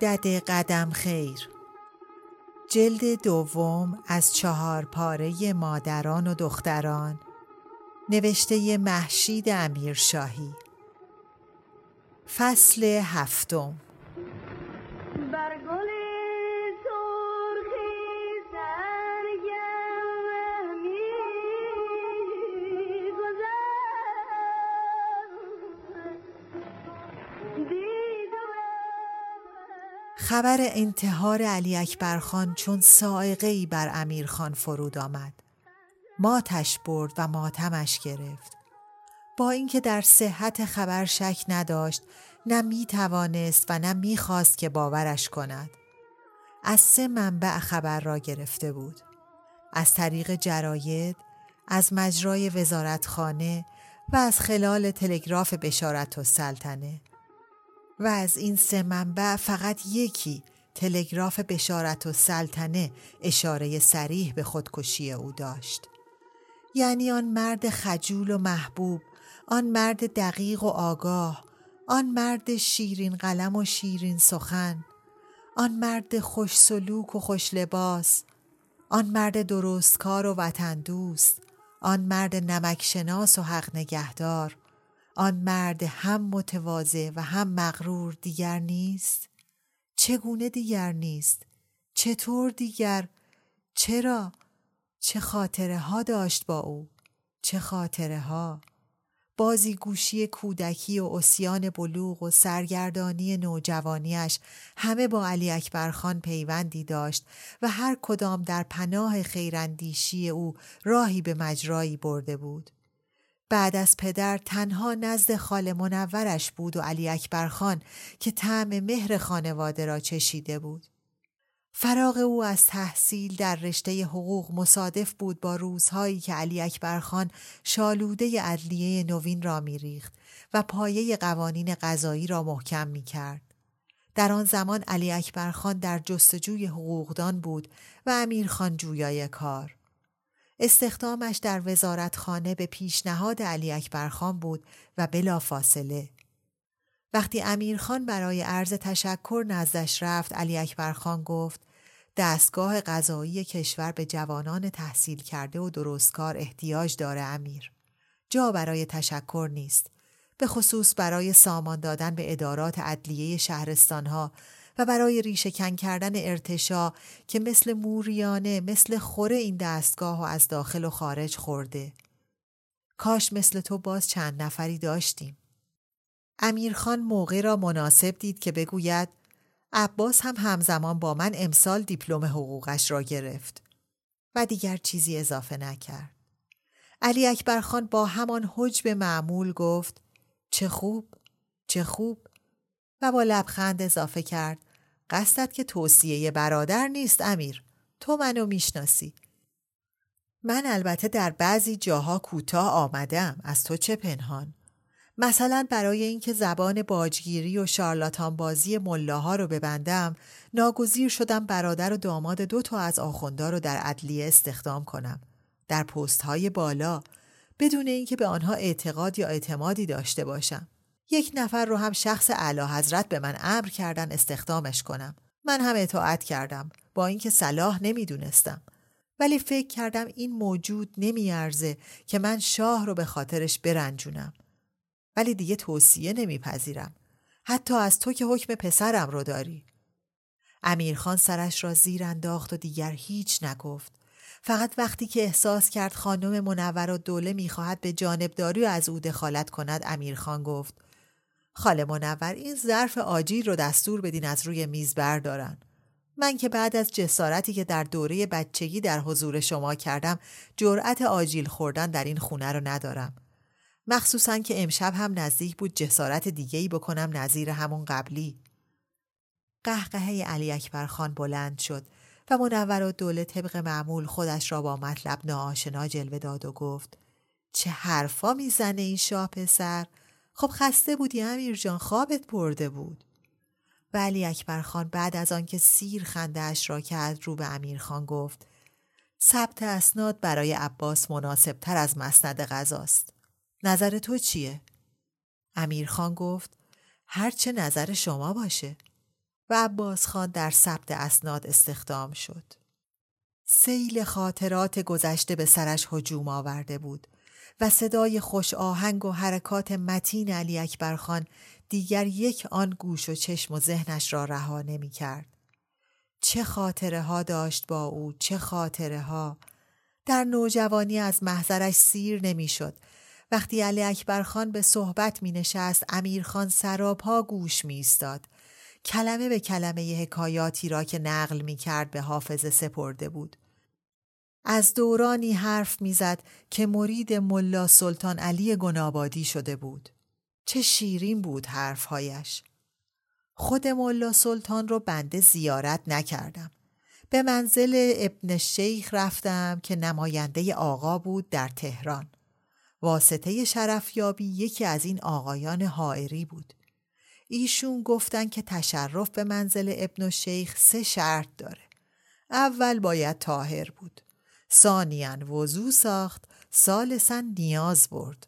دد قدم خیر. جلد دوم از چهار پاره مادران و دختران نوشته محشید امیرشاهی. فصل هفتم. خبر انتحار علی اکبر خان چون سائقه ای بر امیر خان فرود آمد. ماتش برد و ماتمش گرفت. با اینکه در صحت خبر شک نداشت نه می توانست و نه می خواست که باورش کند. از سه منبع خبر را گرفته بود. از طریق جراید، از مجرای وزارتخانه و از خلال تلگراف بشارت و سلطنه. و از این سه منبع فقط یکی تلگراف بشارت و سلطنه اشاره سریح به خودکشی او داشت. یعنی آن مرد خجول و محبوب، آن مرد دقیق و آگاه، آن مرد شیرین قلم و شیرین سخن، آن مرد خوش سلوک و خوش لباس، آن مرد درستکار و وطن دوست، آن مرد نمکشناس و حق نگهدار، آن مرد هم متواضع و هم مغرور دیگر نیست؟ چگونه دیگر نیست؟ چطور دیگر؟ چرا؟ چه خاطره ها داشت با او؟ چه خاطره ها بازی گوشی کودکی و اسیان بلوغ و سرگردانی نوجوانیش همه با علی اکبر خان پیوندی داشت و هر کدام در پناه خیراندیشی او راهی به مجرایی برده بود. بعد از پدر تنها نزد خال منورش بود و علی اکبر خان که طعم مهر خانواده را چشیده بود. فراغ او از تحصیل در رشته حقوق مصادف بود با روزهایی که علی اکبر خان شالوده عدلیه نوین را میریخت و پایه قوانین قضایی را محکم می کرد. در آن زمان علی اکبر خان در جستجوی حقوقدان بود و امیر خان جویای کار. استخدامش در وزارتخانه به پیشنهاد علی اکبر خان بود و بلا فاصله. وقتی امیرخان برای عرض تشکر نزدش رفت علی اکبر خان گفت دستگاه قضایی کشور به جوانان تحصیل کرده و درستکار احتیاج داره امیر. جا برای تشکر نیست. به خصوص برای سامان دادن به ادارات عدلیه شهرستانها و برای ریشهکن کردن ارتشا که مثل موریانه مثل خوره این دستگاه و از داخل و خارج خورده. کاش مثل تو باز چند نفری داشتیم. امیرخان موقع را مناسب دید که بگوید عباس هم همزمان با من امسال دیپلم حقوقش را گرفت و دیگر چیزی اضافه نکرد. علی اکبر خان با همان حجب معمول گفت چه خوب چه خوب و با لبخند اضافه کرد قصدت که توصیه برادر نیست امیر. تو منو می‌شناسی. من البته در بعضی جاها کوتاه آمدم. از تو چه پنهان؟ مثلا برای اینکه زبان باجگیری و شارلاتان بازی ملاها رو ببندم ناگزیر شدم برادر و داماد دو تا از آخوندا رو در عدلیه استخدام کنم. در پست های بالا بدون اینکه به آنها اعتقاد یا اعتمادی داشته باشم. یک نفر رو هم شخص اعلی حضرت به من امر کردن استخدامش کنم من هم اطاعت کردم با اینکه صلاح نمی‌دونستم ولی فکر کردم این موجود نمیارزه که من شاه رو به خاطرش برنجونم ولی دیگه توصیه نمیپذیرم. حتی از تو که حکم پسرم رو داری. امیرخان سرش را زیر انداخت و دیگر هیچ نگفت. فقط وقتی که احساس کرد خانم منور و دوله می‌خواهد به جانبداری و از او دخالت کند امیرخان گفت خاله منور این ظرف آجیل رو دستور بدین از روی میز بردارن. من که بعد از جسارتی که در دوره بچگی در حضور شما کردم جرأت آجیل خوردن در این خونه رو ندارم. مخصوصا که امشب هم نزدیک بود جسارت دیگهی بکنم نظیر همون قبلی. قهقهه علی اکبر خان بلند شد و منور و دوله طبق معمول خودش را با مطلب ناآشنا جلوه داد و گفت چه حرفا می‌زنه این شاه پسر خب خسته بودی امیر جان خوابت برده بود و علی اکبر خان بعد از آنکه سیر خندهاش را کرد رو به امیر خان گفت ثبت اسناد برای عباس مناسب تر از مسند غذاست نظر تو چیه؟ امیر خان گفت هرچه نظر شما باشه و عباس خان در ثبت اسناد استخدام شد. سیل خاطرات گذشته به سرش هجوم آورده بود و صدای خوش آهنگ و حرکات متین علی اکبر خان دیگر یک آن گوش و چشم و ذهنش را رها نمی کرد. چه خاطره ها داشت با او چه خاطره ها در نوجوانی از محضرش سیر نمی‌شد وقتی علی اکبر خان به صحبت می نشست امیر خان سراپا گوش می استاد. کلمه به کلمه حکایاتی را که نقل می کرد به حافظه سپرده بود. از دورانی حرف می‌زد که مرید ملا سلطان علی گنابادی شده بود. چه شیرین بود حرفهایش. خود ملا سلطان رو بنده زیارت نکردم. به منزل ابن شیخ رفتم که نماینده آقا بود در تهران. واسطه شرفیابی یکی از این آقایان حائری بود. ایشون گفتن که تشرف به منزل ابن شیخ سه شرط داره. اول باید تاهر بود. ثانیان وضوع ساخت سالسا نیاز برد.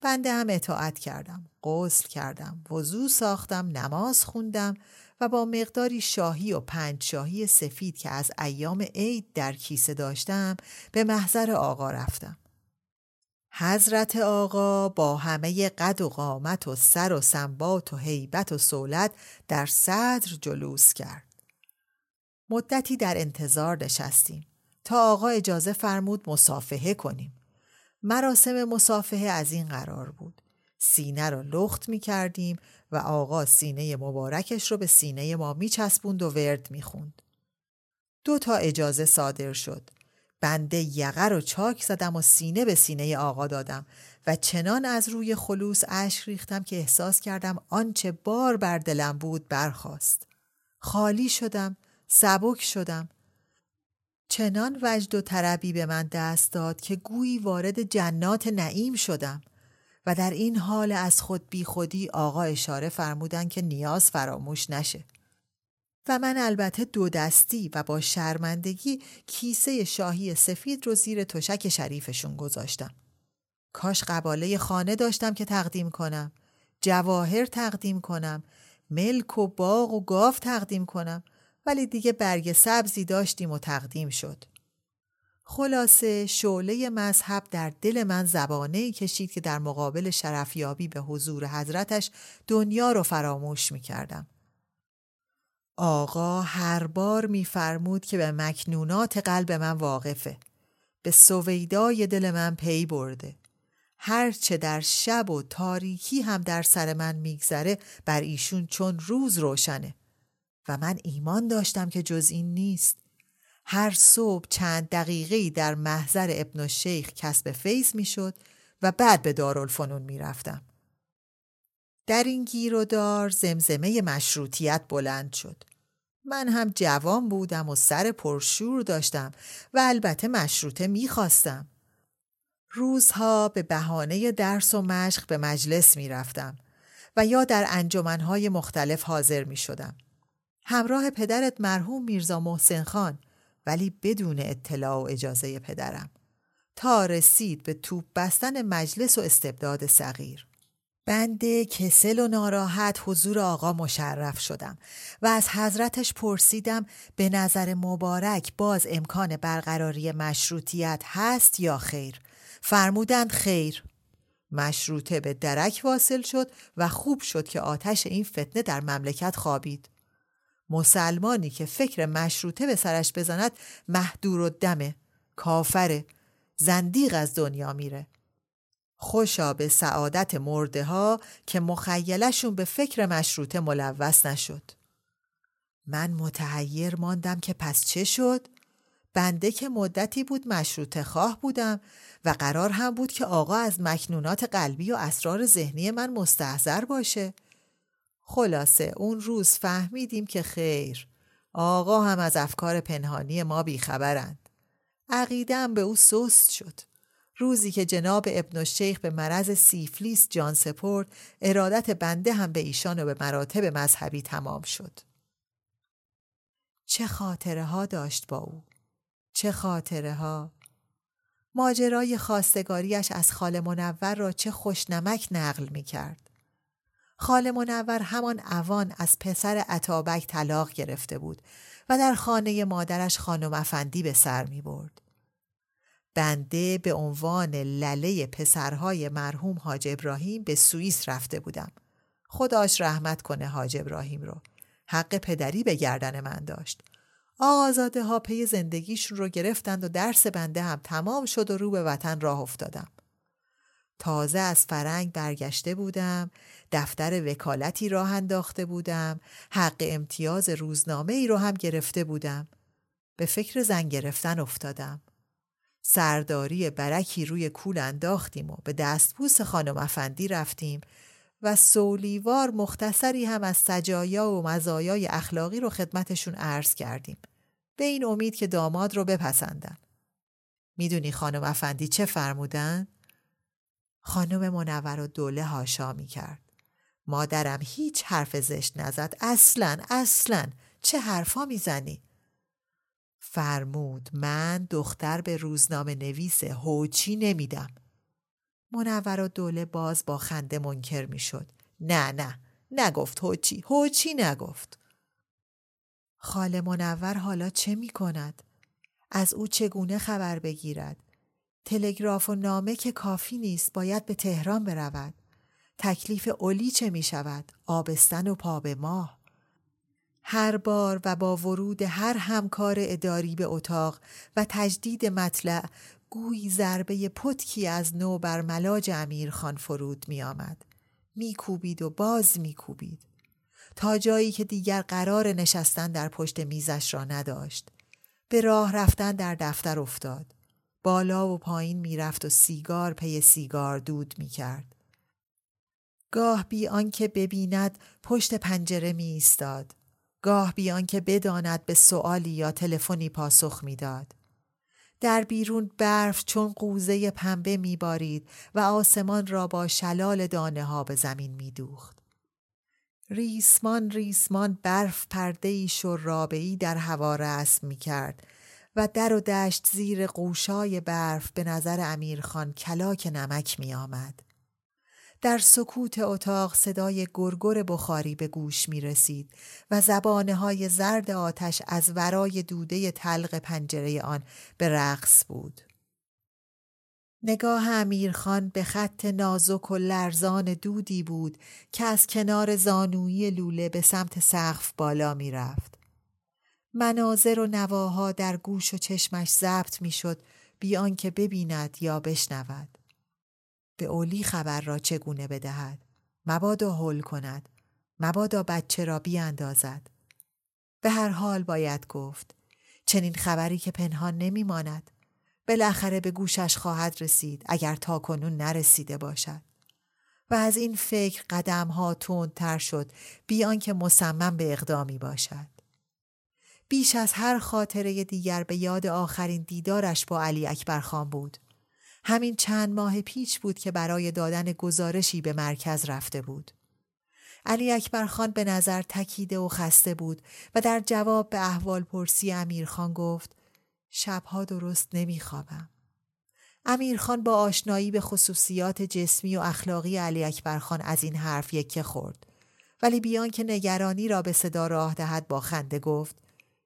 بنده هم اطاعت کردم. غسل کردم. وضوع ساختم. نماز خوندم و با مقداری شاهی و پنج شاهی سفید که از ایام عید در کیسه داشتم به محضر آقا رفتم. حضرت آقا با همه قد و قامت و سر و سنبات و حیبت و سولت در صدر جلوس کرد. مدتی در انتظار نشستیم تا آقا اجازه فرمود مصافحه کنیم. مراسم مصافحه از این قرار بود. سینه رو لخت می کردیم و آقا سینه مبارکش رو به سینه ما می چسبوند و ورد می خوند. دو تا اجازه صادر شد. بنده یقه رو چاک زدم و سینه به سینه آقا دادم و چنان از روی خلوص اشک ریختم که احساس کردم آنچه بار بر دلم بود برخاست. خالی شدم، سبک شدم. چنان وجد و طربی به من دست داد که گویی وارد جنات نعیم شدم و در این حال از خود بی خودی آقا اشاره فرمودن که نیاز فراموش نشه. و من البته دو دستی و با شرمندگی کیسه شاهی سفید رو زیر تشک شریفشون گذاشتم. کاش قباله خانه داشتم که تقدیم کنم. جواهر تقدیم کنم. ملک و باغ و گاف تقدیم کنم. ولی دیگه برگ سبزی داشتیم و تقدیم شد. خلاصه شعله مذهب در دل من زبانه کشید که در مقابل شرفیابی به حضور حضرتش دنیا رو فراموش می کردم. آقا هر بار میفرمود که به مکنونات قلب من واقفه. به سویدای دل من پی برده. هرچه در شب و تاریکی هم در سر من میگذره بر ایشون چون روز روشنه. و من ایمان داشتم که جز این نیست. هر صبح چند دقیقه در محضر ابن شیخ کسب فیض می‌شد و بعد به دارالفنون می‌رفتم. در این گیر و دار زمزمه مشروطیت بلند شد. من هم جوان بودم و سر پرشور داشتم و البته مشروطه می‌خواستم. روزها به بهانه درس و مشق به مجلس می‌رفتم و یا در انجمنهای مختلف حاضر می شدم. همراه پدرت مرحوم میرزا محسن خان ولی بدون اطلاع و اجازه پدرم تا رسید به توپ بستن مجلس و استبداد صغیر. بنده کسل و ناراحت حضور آقا مشرف شدم و از حضرتش پرسیدم به نظر مبارک باز امکان برقراری مشروطیت هست یا خیر فرمودند خیر مشروطه به درک واصل شد و خوب شد که آتش این فتنه در مملکت خوابید. مسلمانی که فکر مشروطه به سرش بزند محدور و دمه کافره زندیق از دنیا میره خوشا به سعادت مرده ها که مخیلشون به فکر مشروطه ملوث نشد من متحیر ماندم که پس چه شد؟ بنده که مدتی بود مشروط خواه بودم و قرار هم بود که آقا از مکنونات قلبی و اسرار ذهنی من مستحضر باشه. خلاصه اون روز فهمیدیم که خیر آقا هم از افکار پنهانی ما بیخبرند. عقیدم به او سست شد. روزی که جناب ابن الشیخ به مرض سیفلیس جان سپرد ارادت بنده هم به ایشان و به مراتب مذهبی تمام شد. چه خاطره ها داشت با او؟ چه خاطره ها؟ ماجرای خواستگاریش از خال منور را چه خوشنمک نقل می کرد. خال منور همان اوان از پسر عطابک طلاق گرفته بود و در خانه مادرش خانم افندی به سر می برد. بنده به عنوان لله پسرهای مرحوم حاج ابراهیم به سوئیس رفته بودم. خداش رحمت کنه حاج ابراهیم رو. حق پدری به گردن من داشت. آقازاده ها پی زندگیشون رو گرفتند و درس بنده هم تمام شد و رو به وطن راه افتادم. تازه از فرنگ برگشته بودم، دفتر وکالتی راه انداخته بودم، حق امتیاز روزنامه ای رو هم گرفته بودم. به فکر زن گرفتن افتادم. سرداری برکی روی کول انداختیم و به دستبوس خانم افندی رفتیم و سولیوار مختصری هم از سجایا و مزایای اخلاقی رو خدمتشون عرض کردیم. به این امید که داماد رو بپسندن. می‌دونی خانم افندی چه فرمودن؟ خانم منور و دوله هاشا می کرد. مادرم هیچ حرف زشت نزد. اصلا اصلا چه حرفا می‌زنی؟ فرمود من دختر به روزنامه نویس هوچی نمیدم. منور و دوله باز با خنده منکر می‌شد. نه نه نگفت هوچی هوچی نگفت. خاله منور حالا چه می کند؟ از او چگونه خبر بگیرد؟ تلگراف و نامه که کافی نیست باید به تهران برود. تکلیف اولی چه می شود؟ آبستن و پا به ماه. هر بار و با ورود هر همکار اداری به اتاق و تجدید مطلع گویی ضربه پتکی از نو بر ملاج امیرخان فرود می آمد. می کوبید و باز می کوبید. تا جایی که دیگر قرار نشستن در پشت میزش را نداشت. به راه رفتن در دفتر افتاد. بالا و پایین می‌رفت و سیگار پی سیگار دود می کرد. گاه بی آنکه ببیند پشت پنجره می ایستاد. گاه بی آنکه بداند به سوالی یا تلفنی پاسخ می‌داد. در بیرون برف چون قوزه پنبه میبارید و آسمان را با شلال دانه ها به زمین میدوخت. ریسمان ریسمان برف پرده ای شرابه در هوا رسم می کرد و در و دشت زیر قوشای برف به نظر امیرخان کلاک نمک می آمد. در سکوت اتاق صدای گرگر بخاری به گوش می رسید و زبانه های زرد آتش از ورای دوده تلق پنجره آن به رقص بود. نگاه امیرخان به خط نازک و لرزان دودی بود که از کنار زانویی لوله به سمت سقف بالا می رفت. مناظر و نواها در گوش و چشمش ضبط می شد بیان که ببیند یا بشنود. به اولی خبر را چگونه بدهد؟ مبادا حل کند. مبادا بچه را بیاندازد. به هر حال باید گفت چنین خبری که پنهان نمیماند. بالاخره به گوشش خواهد رسید اگر تا کنون نرسیده باشد. و از این فکر قدم ها تر شد بیان که مصمم به اقدامی باشد. بیش از هر خاطره دیگر به یاد آخرین دیدارش با علی اکبر خان بود همین چند ماه پیچ بود که برای دادن گزارشی به مرکز رفته بود. علی اکبر خان به نظر تکیده و خسته بود و در جواب به احوال پرسی امیرخان گفت شبها درست نمیخوابم. امیرخان با آشنایی به خصوصیات جسمی و اخلاقی علی اکبر خان از این حرف یکه خورد. ولی بیان که نگرانی را به صدا راه دهد با خنده گفت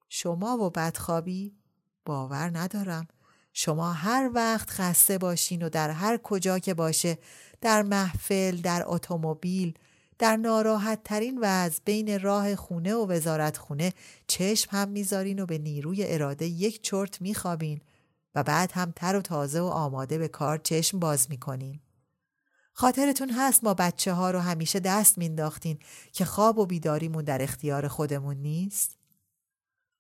شما و بدخوابی؟ باور ندارم. شما هر وقت خسته باشین و در هر کجا که باشه در محفل در اتومبیل در ناراحت ترین وضع بین راه خونه و وزارت خونه چشم هم می‌ذارین و به نیروی اراده یک چرت میخوابین و بعد هم تر و تازه و آماده به کار چشم باز می‌کنین. خاطرتون هست ما بچه ها رو همیشه دست مینداختین که خواب و بیداریمون در اختیار خودمون نیست؟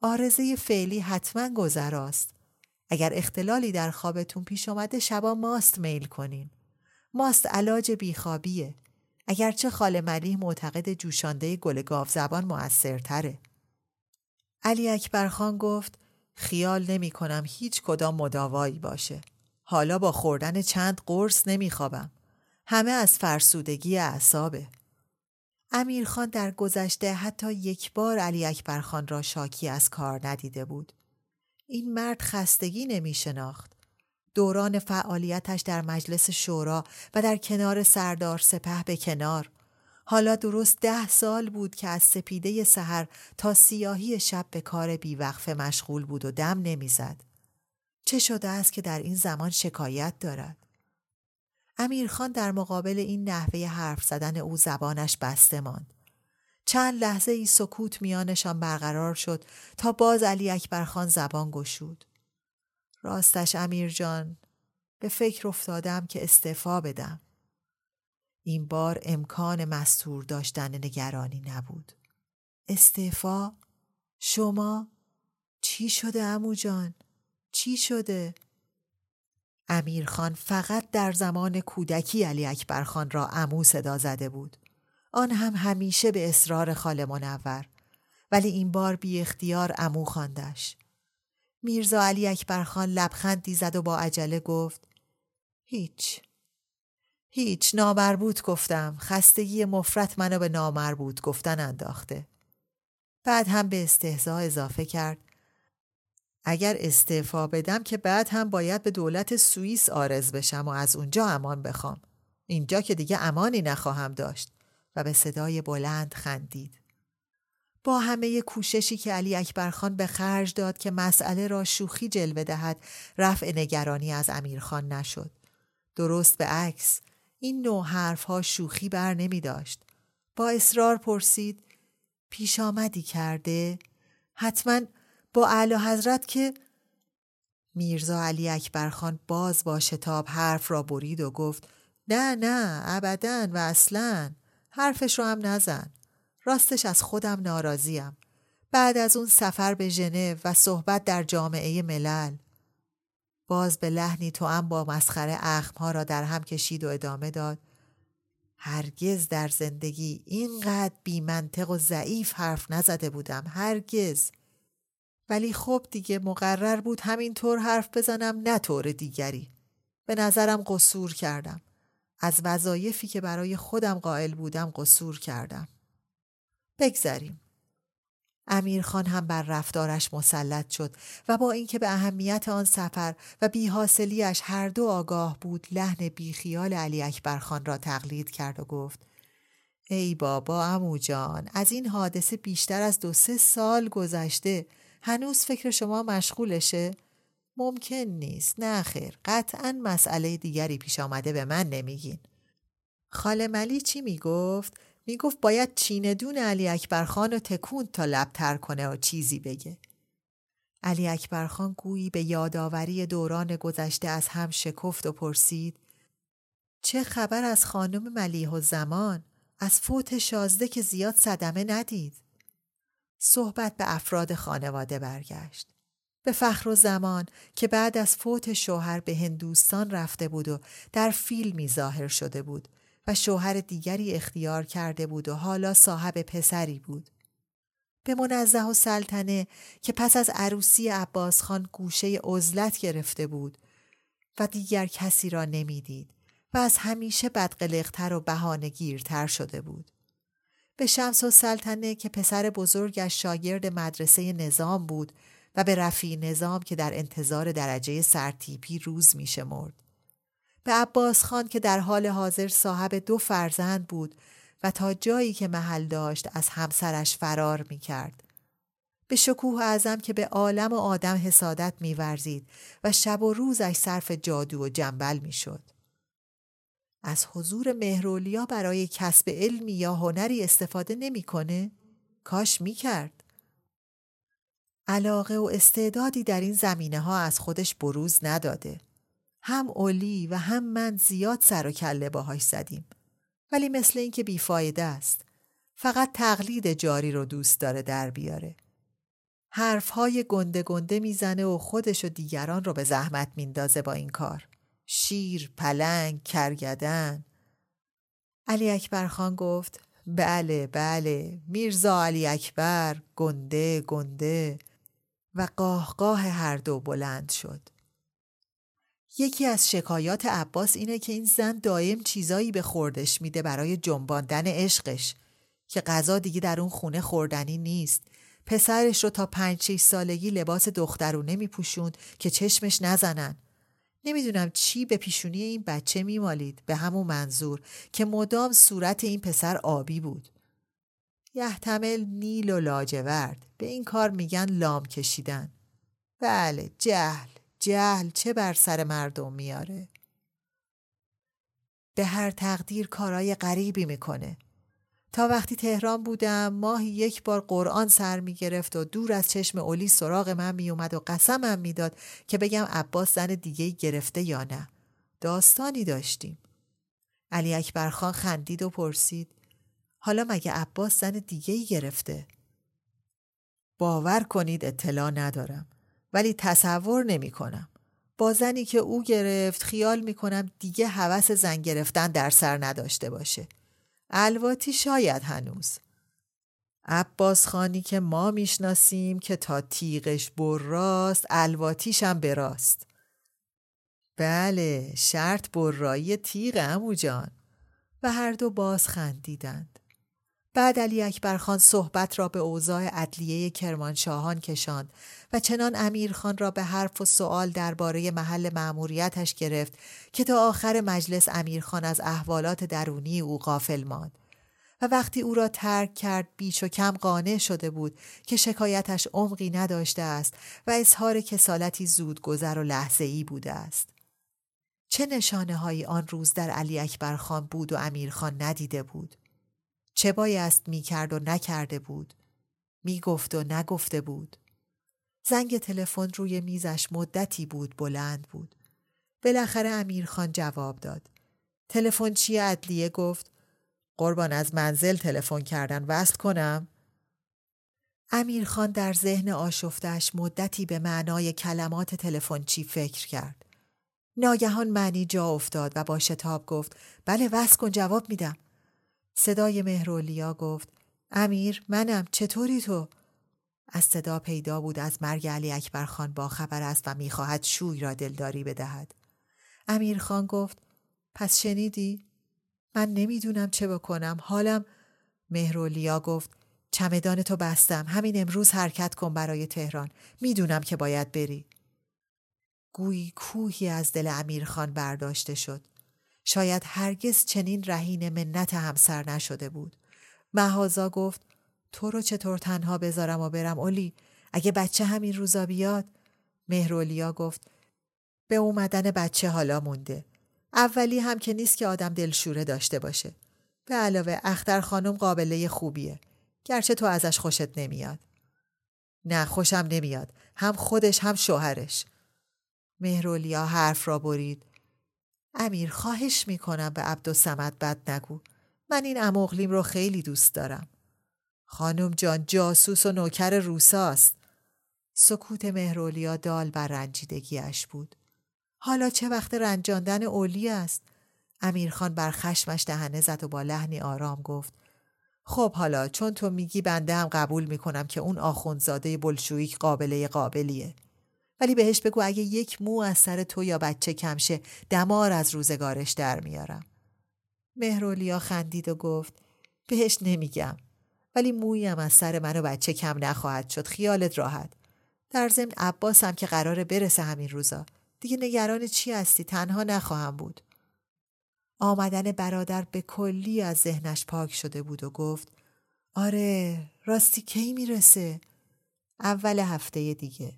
آرزه فعلی حتما گذراست. اگر اختلالی در خوابتون پیش آمده شبا ماست میل کنین. ماست علاج بیخوابیه. اگرچه خاله ملیح معتقد جوشانده گل گاف زبان موثرتره. علی اکبر خان گفت خیال نمی کنم هیچ کدام مداوایی باشه. حالا با خوردن چند قرص نمیخوابم. همه از فرسودگی اعصابه. امیرخان در گذشته حتی یک بار علی اکبر خان را شاکی از کار ندیده بود. این مرد خستگی نمی شناخت. دوران فعالیتش در مجلس شورا و در کنار سردار سپه به کنار حالا درست ده سال بود که از سپیده سحر تا سیاهی شب به کار بیوقفه مشغول بود و دم نمی‌زد. چه شده است که در این زمان شکایت دارد؟ امیرخان در مقابل این نحوه حرف زدن او زبانش بسته ماند. چند لحظه ای سکوت میانشان برقرار شد تا باز علی اکبر خان زبان گشود. راستش امیر جان به فکر افتادم که استعفا بدم. این بار امکان مستور داشتن نگرانی نبود. استعفا؟ شما؟ چی شده امو جان؟ چی شده؟ امیرخان فقط در زمان کودکی علی اکبر خان را امو صدا زده بود. آن هم همیشه به اصرار خاله منور. ولی این بار بی اختیار امو خواندش. میرزا علی اکبر خان لبخندی زد و با عجله گفت هیچ هیچ نامربوط گفتم خستگی مفرت منو به نامربوط گفتن انداخته بعد هم به استهزا اضافه کرد اگر استعفا بدم که بعد هم باید به دولت سوئیس آرز بشم و از اونجا امان بخوام. اینجا که دیگه امانی نخواهم داشت. و به صدای بلند خندید. با همه کوششی که علی اکبر خان به خرج داد که مسئله را شوخی جلوه دهد رفع نگرانی از امیرخان نشد. درست به عکس. این نوع حرفها شوخی بر نمی داشت. با اصرار پرسید پیش آمدی کرده؟ حتما با اعلی حضرت که میرزا علی اکبر خان باز با شتاب حرف را برید و گفت نه نه ابدا و اصلا حرفش رو هم نزن. راستش از خودم ناراضیم. بعد از اون سفر به ژنو و صحبت در جامعه ملل. باز به لحنی تو هم با مسخره اخمها را در هم کشید و ادامه داد هرگز در زندگی اینقدر بیمنطق و ضعیف حرف نزده بودم هرگز. ولی خب دیگه مقرر بود همینطور حرف بزنم نه طور دیگری. به نظرم قصور کردم. از وظایفی که برای خودم قائل بودم قصور کردم. بگذریم. امیرخان هم بر رفتارش مسلط شد و با اینکه به اهمیت آن سفر و بیحاصلیش هر دو آگاه بود لحن بیخیال علی اکبر خان را تقلید کرد و گفت ای بابا امو جان از این حادثه بیشتر از دو سه سال گذشته هنوز فکر شما مشغولشه؟ ممکن نیست نه خیر قطعا مسئله دیگری پیش آمده به من نمیگین خاله ملی چی می‌گفت؟ می‌گفت باید چیندون علی اکبر خان رو تکون تا لبتر کنه و چیزی بگه. علی اکبر خان گویی به یادآوری دوران گذشته از هم شکفت و پرسید چه خبر از خانم ملیح و زمان از فوت شازده که زیاد صدمه ندید صحبت به افراد خانواده برگشت به فخر و زمان که بعد از فوت شوهر به هندوستان رفته بود و در فیلمی ظاهر شده بود و شوهر دیگری اختیار کرده بود و حالا صاحب پسری بود. به منزه و سلطنه که پس از عروسی عباس خان گوشه عزلت گرفته بود و دیگر کسی را نمی‌دید و از همیشه بدقلقتر و بهانهگیرتر شده بود. به شمس و سلطنه که پسر بزرگش شاگرد مدرسه نظام بود و به رفی نظام که در انتظار درجه سرتیپی روز می شمرد. به عباس خان که در حال حاضر صاحب دو فرزند بود و تا جایی که محل داشت از همسرش فرار می کرد. به شکوه اعظم که به عالم و آدم حسادت می ورزید و شب و روزش صرف جادو و جنبل می شد. از حضور مهرولیا برای کسب علمی یا هنری استفاده نمی‌کنه؟ کاش می‌کرد. علاقه و استعدادی در این زمینه ها از خودش بروز نداده. هم اولی و هم من زیاد سر و کله باهاش زدیم. ولی مثل اینکه بیفایده است. فقط تقلید جاری رو دوست داره در بیاره. حرفهای گنده گنده می‌زنه و خودش و دیگران رو به زحمت میندازه با این کار. شیر، پلنگ، کرگدن. علی اکبر خان گفت بله بله میرزا علی اکبر گنده گنده و قاهقاه هر دو بلند شد. یکی از شکایات عباس اینه که این زن دایم چیزایی به خوردش میده برای جنباندن عشقش که غذا دیگه در اون خونه خوردنی نیست پسرش رو تا پنج سالگی لباس دخترونه میپوشوند که چشمش نزنن نمی‌دونم چی به پیشونی این بچه میمالید. به همون منظور که مدام صورت این پسر آبی بود. یحتمل نیل و لاجورد. به این کار میگن لام کشیدن. بله جهل. جهل چه بر سر مردم میاره به هر تقدیر کارای غریبی می‌کنه. تا وقتی تهران بودم ماهی یک بار قرآن سر می گرفت و دور از چشم اولی سراغ من می اومد و قسمم می‌داد که بگم عباس زن دیگه گرفته یا نه. داستانی داشتیم. علی اکبر خان خندید و پرسید حالا مگه عباس زن دیگه گرفته؟ باور کنید اطلاع ندارم ولی تصور نمی کنم. با زنی که او گرفت خیال می کنم دیگه حوس زن گرفتن در سر نداشته باشه. الواتی شاید هنوز. عباس خانی که ما می‌شناسیم که تا تیغش براست الواتیش هم براست بله شرط برایی تیغ امو جان. و هر دو باز خندیدند بعد علی اکبر خان صحبت را به اوضاع عدلیه کرمانشاهان کشاند و چنان امیرخان را به حرف و سوال درباره محل مأموریتش گرفت که تا آخر مجلس امیرخان از احوالات درونی او غافل ماند و وقتی او را ترک کرد بیش و کم قانع شده بود که شکایتش عمقی نداشته است و اظهار کسالتی زود گذر و لحظه ای بوده است. چه نشانه هایی آن روز در علی اکبر خان بود و امیرخان ندیده بود؟ چه بایست می کرد و نکرده بود؟ می گفت و نگفته بود؟ زنگ تلفن روی میزش مدتی بود بلند بود. بالاخره امیرخان جواب داد. تلفن چی عدلیه گفت قربان از منزل تلفن کردن وصل کنم؟ امیرخان در ذهن آشفتش مدتی به معنای کلمات تلفن چی فکر کرد. ناگهان معنی جا افتاد و با شتاب گفت بله وصل کن جواب میدم. صدای مهرولیا گفت امیر منم چطوری تو؟ از صدا پیدا بود از مرگ علی اکبر خان با خبر است و می‌خواهد شوی را دلداری بدهد. امیر خان گفت پس شنیدی؟ من نمی‌دونم چه بکنم حالم مهرولیا گفت چمدان تو بستم همین امروز حرکت کن برای تهران می‌دونم که باید بری گویی کوهی از دل امیرخان برداشته شد شاید هرگز چنین رهین منت همسر نشده بود. مهازا گفت تو رو چطور تنها بذارم و برم اولی؟ اگه بچه همین روزا بیاد؟ مهرولیا گفت به اومدن بچه حالا مونده. اولی هم که نیست که آدم دلشوره داشته باشه. به علاوه اختر خانم قابله خوبیه. گرچه تو ازش خوشت نمیاد. نه خوشم نمیاد. هم خودش هم شوهرش. مهرولیا حرف را برید. امیر خواهش می‌کنم به عبدالسمد بد نگو. من این اموغلیم رو خیلی دوست دارم. خانم جان جاسوس و نوکر روساست سکوت مهرولیا دال بر رنجیدگیش بود. حالا چه وقت رنجاندن اولی است؟ امیرخان بر خشمش دهنه زد و با لحنی آرام گفت خب حالا چون تو میگی بنده هم قبول می‌کنم که اون آخونزاده بلشویک قابله قابلیه. ولی بهش بگو اگه یک مو از سر تو یا بچه کمشه دمار از روزگارش در میارم. مهرولیا خندید و گفت بهش نمیگم. ولی مویم از سر من و بچه کم نخواهد شد خیالت راحت. در ضمن عباسم که قراره برسه همین روزا. دیگه نگران چی هستی؟ تنها نخواهم بود. آمدن برادر به کلی از ذهنش پاک شده بود و گفت آره راستی کی می‌رسه؟ اول هفته دیگه.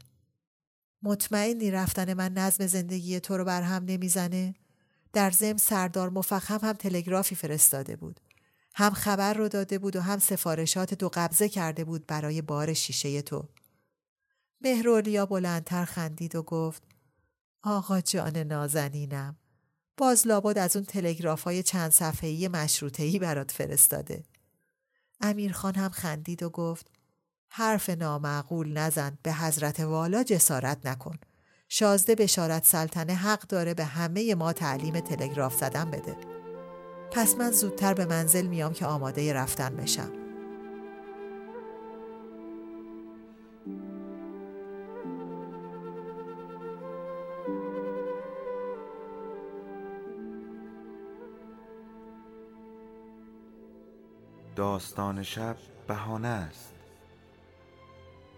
مطمئنی رفتن من نظم زندگی تو رو بر هم نمی‌زنه در ضمن سردار مفخم هم تلگرافی فرستاده بود. هم خبر رو داده بود و هم سفارشات دو قبضه کرده بود برای بار شیشه تو. مهرولیا بلندتر خندید و گفت آقا جان نازنینم باز لابد از اون تلگراف های چند صفحه‌ای مشروطه‌ای برات فرستاده. امیرخان هم خندید و گفت حرف نامعقول نزن به حضرت والا جسارت نکن. شازده بشارت سلطنه حق داره به همه ما تعلیم تلگراف زدن بده. پس من زودتر به منزل میام که آماده رفتن بشم. داستان شب بهانه است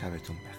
شبتون بخیر.